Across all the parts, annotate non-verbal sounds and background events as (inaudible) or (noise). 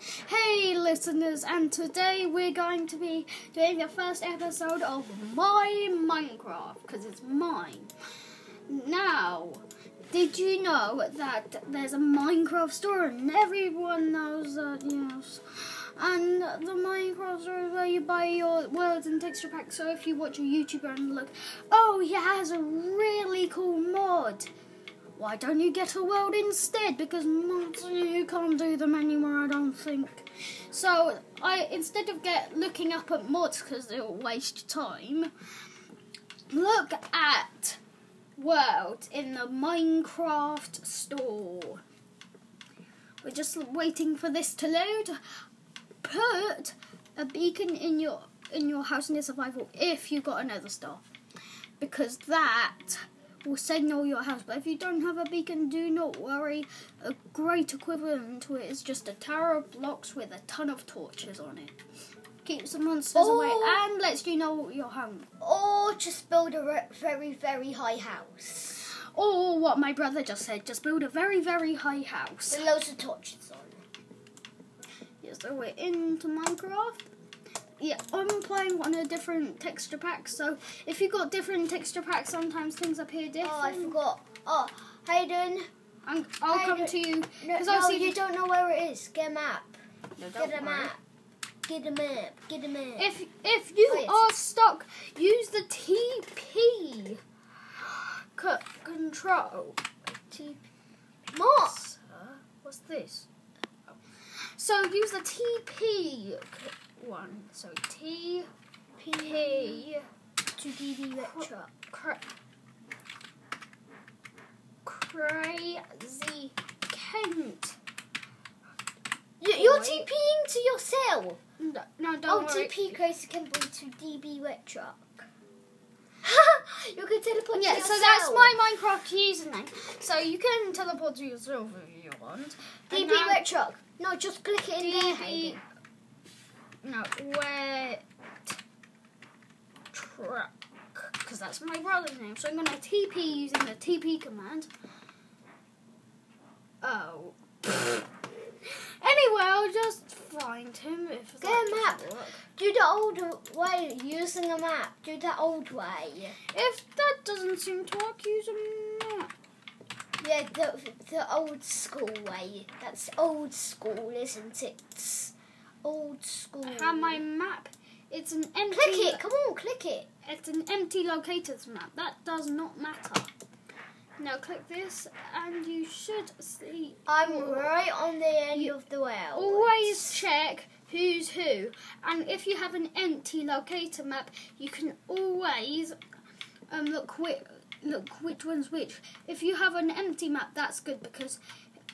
Hey, listeners, and today we're going to be doing the first episode of my Minecraft because it's mine. Now, did you know that there's a Minecraft store and everyone knows that, yes. And the Minecraft store is where you buy your worlds and texture packs. So if you watch a YouTuber and look, oh, he has a really cool mod. Why don't you get a world instead? Because mods you can't do them anymore, I don't think. So I instead of get looking up at mods because they'll waste time, look at world in the Minecraft store. We're just waiting for this to load. Put a beacon in your in your house in your survival if you got another star, because that will signal your house. But if you don't have a beacon, do not worry. A great equivalent to it is just a tower of blocks with a ton of torches on it. Keeps the monsters away Oh. and lets you know you're home. Or just build a very, very high house. Or what my brother just said, just build a very, very high house. With loads of torches on. Yeah, so we're into Minecraft. Yeah, I'm playing on a different texture pack, so if you've got different texture packs, sometimes things appear different. Oh, I forgot. Oh, Hayden. I'm, I'll I come to you. No, 'cause no I'll see you don't know where it is. Get a map. No, don't Get a worry. map. Get a map. Get a map. If if you Wait. are stuck, use the TP C- control. TP. Mark. What's this? So use the TP c- one. So TP To DD Retro. cra- crazy Kent. You, you're. TPing to yourself. No, no Oh, don't worry. TP Crazy can be to DB Retro. (laughs) you can teleport Yeah, to so that's my Minecraft username. So you can teleport to yourself if you want. DB Retro. No, just click it in there. DB. Hayden. No, wet truck. Because that's my brother's name. So I'm going to TP using the TP command. Oh. (laughs) anyway, I'll just find him if Get a map. work. Do the old way using a map. Do the old way. If that doesn't seem to work, use a map. Yeah, the the old school way. That's old school, isn't it? Old school. And my map, it's an empty. Click it. Come on, click it. It's an empty locators map. That does not matter. Now click this, and you should see. I'm right on the end You- of the well. Always check who's who, and if you have an empty locator map, you can always um, look which look which one's which. If you have an empty map, that's good because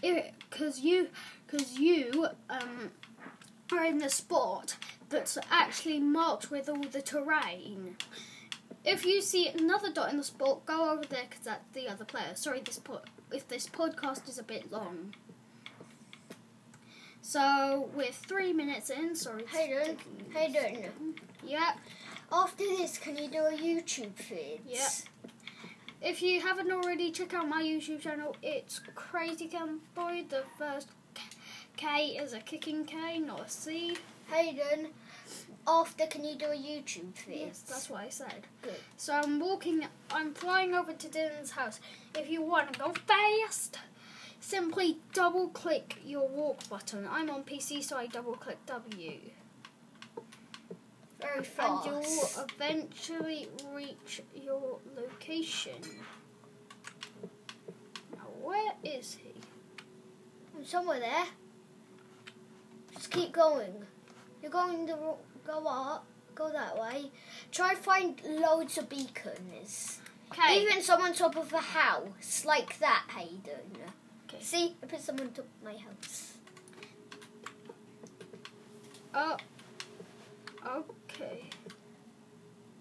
because you because you um, are in the spot that's actually marked with all the terrain. If you see another dot in the spot, go over there because that's the other player. Sorry, this po- if this podcast is a bit long. So we're three minutes in. Sorry. it's Hayden, taking- Hayden. Yep. After this, can you do a YouTube vid? Yeah. If you haven't already, check out my YouTube channel. It's Crazy Boy. The first K is a kicking K, not a C. Hayden, after can you do a YouTube vid? Yes, that's what I said. Good. So I'm walking. I'm flying over to Dylan's house. If you want to go fast, simply double click your walk button. I'm on PC, so I double click W. Very fast. and you'll eventually reach your location. Now, where is he? I'm somewhere there. Just keep going. You're going to go up, go that way. Try find loads of beacons. Okay. Even some on top of a house, like that, Hayden. Okay. See, I put some on top of my house. Oh. Okay.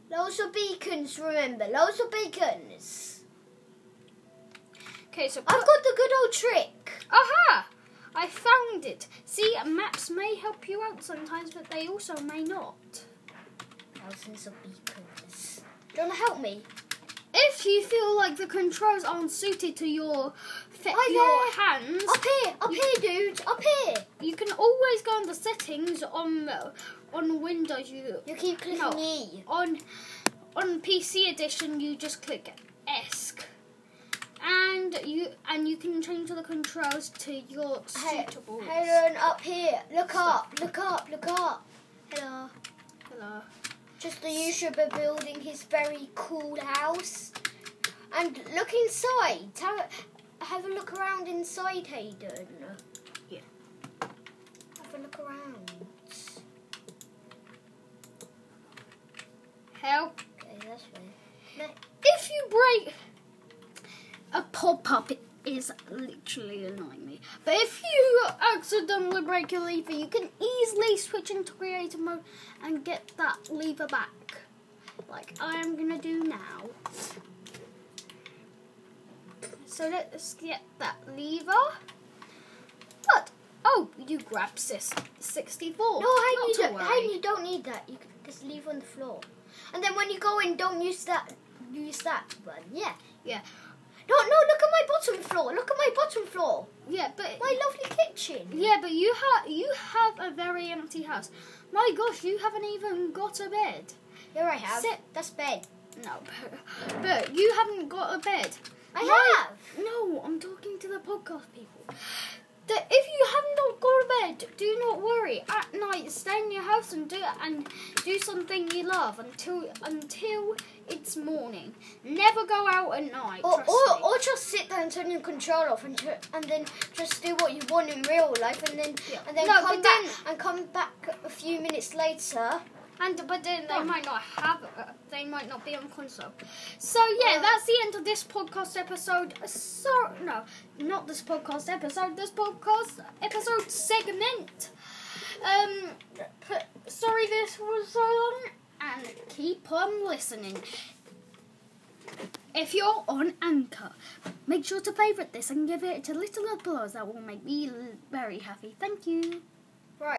Loads of beacons, remember, loads of beacons. Okay. So. I've got the good old trick. Aha! I found it. See, maps may help you out sometimes, but they also may not. Thousands of beacons. Do you want to help me? if you feel like the controls aren't suited to your fit Oh, your hands, Up here, up here, dude, up here. you can always go on the settings on on Windows. You You keep clicking No. E. on on PC edition. You just click ESC. And you and you can change the controls to your suitable. Hey. Helen, up here. Look up, look up, look up. Hello. Hello. Just the YouTuber building his very cool house. And look inside. Have, have a look around inside, Hayden. Yeah. Have a look around. Help. Okay, that's. If you break a pop up is literally annoying me. But if you accidentally break your lever, you can easily switch into creative mode and get that lever back. Like I am gonna do now. So let's get that lever. But oh, you grab sis 64. No, to you, don't, worry. You don't need that. You can just leave on the floor. And then when you go in, don't use that. Use that one. Yeah. Yeah. No, no. Look at my bottom floor. Look at my bottom floor. Yeah, but My lovely kitchen. Yeah, but you have you have a very empty house. My gosh, you haven't even got a bed. Here I have. Sit. That's bed. No, but, but you haven't got a bed. I My- have. No, I'm talking to the podcast people. That if you have not gone to bed, do not worry. At night, stay in your house and do and do something you love until until it's morning. Never go out at night. Or, or, or just sit there and turn your control off and, tr- and then just do what you want in real life and then Yeah. and then No, come back then- and come back a few minutes later. And but then they might not have, uh, they might not be on console. So yeah, that's the end of this podcast episode. So no, not this podcast episode. This podcast episode segment. Um, sorry this was so long, and keep on listening. If you're on Anchor, make sure to favourite this and give it a little applause. That will make me very happy. Thank you.